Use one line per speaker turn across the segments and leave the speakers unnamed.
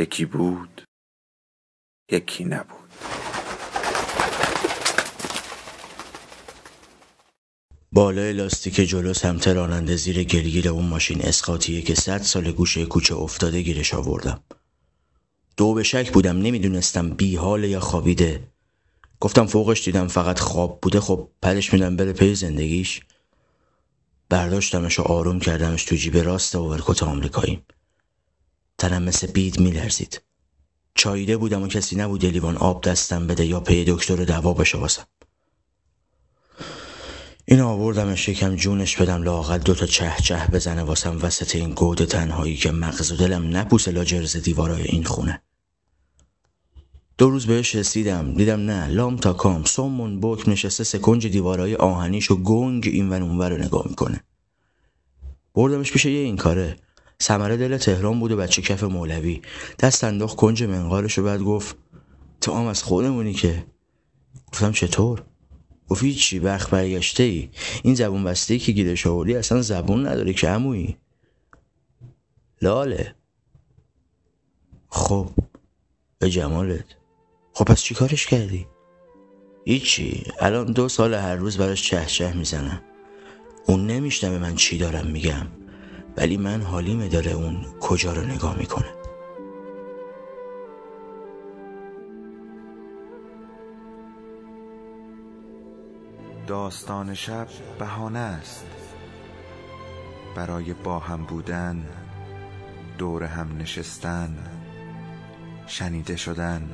یکی بود یکی نبود.
بالای لاستیک جلو سمت راننده زیر گلگیر اون ماشین اسقاطیه که صد سال گوشه کوچه افتاده گیرش آوردم. دو به شک بودم نمی‌دونستم بی حال یا خوابیده. گفتم فوقش دیدم فقط خواب بوده خب پدش میدم بره پی زندگیش. برداشتمش و آروم کردمش تو جیب راست اوورکوت آمریکاییم. تنم بید میلرزید. چاییده بودم و کسی نبود لیوان آب دستم بده یا پی دکتر دوا بشه واسم این آوردمش یکم جونش بدم لاقل دوتا چه چه بزنه واسم وسط این گود تنهایی که مغز و دلم نپوسه لاجرز دیوارای این خونه. دو روز بهش رسیدم. دیدم نه لام تا کام. سومون بک نشسته سکنج دیوارای آهنیش و گنگ این ون اونور رو نگاه می‌کنه. بردمش پیش یه این کاره. سمره دل تهران بود و بچه کف مولوی. دست انداخت کنج منقارش و بعد گفت تو هم از خودمونی که. گفتم چطور؟ گفت چی بخ برگشته ای این زبون بسته که گیرش آوردی اصلا زبون نداری که عمویی. لاله. خب به جمالت. خب پس چی کارش کردی؟ هیچی. الان دو سال هر روز براش چه چه می‌زنم. اون نمیشنوه من چی دارم میگم. ولی من حالیمه داره اون کجا رو نگاه می‌کنه.
داستان شب بهانه است. برای با هم بودن دور هم نشستن شنیده شدن.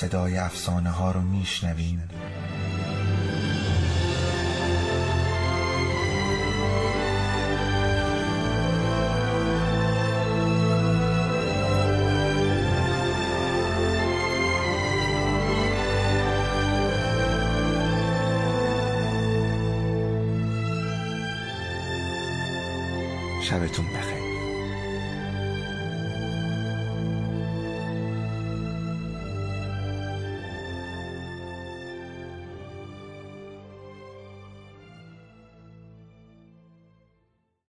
صدای افسانه ها رو میشنویم شبتون بخیر.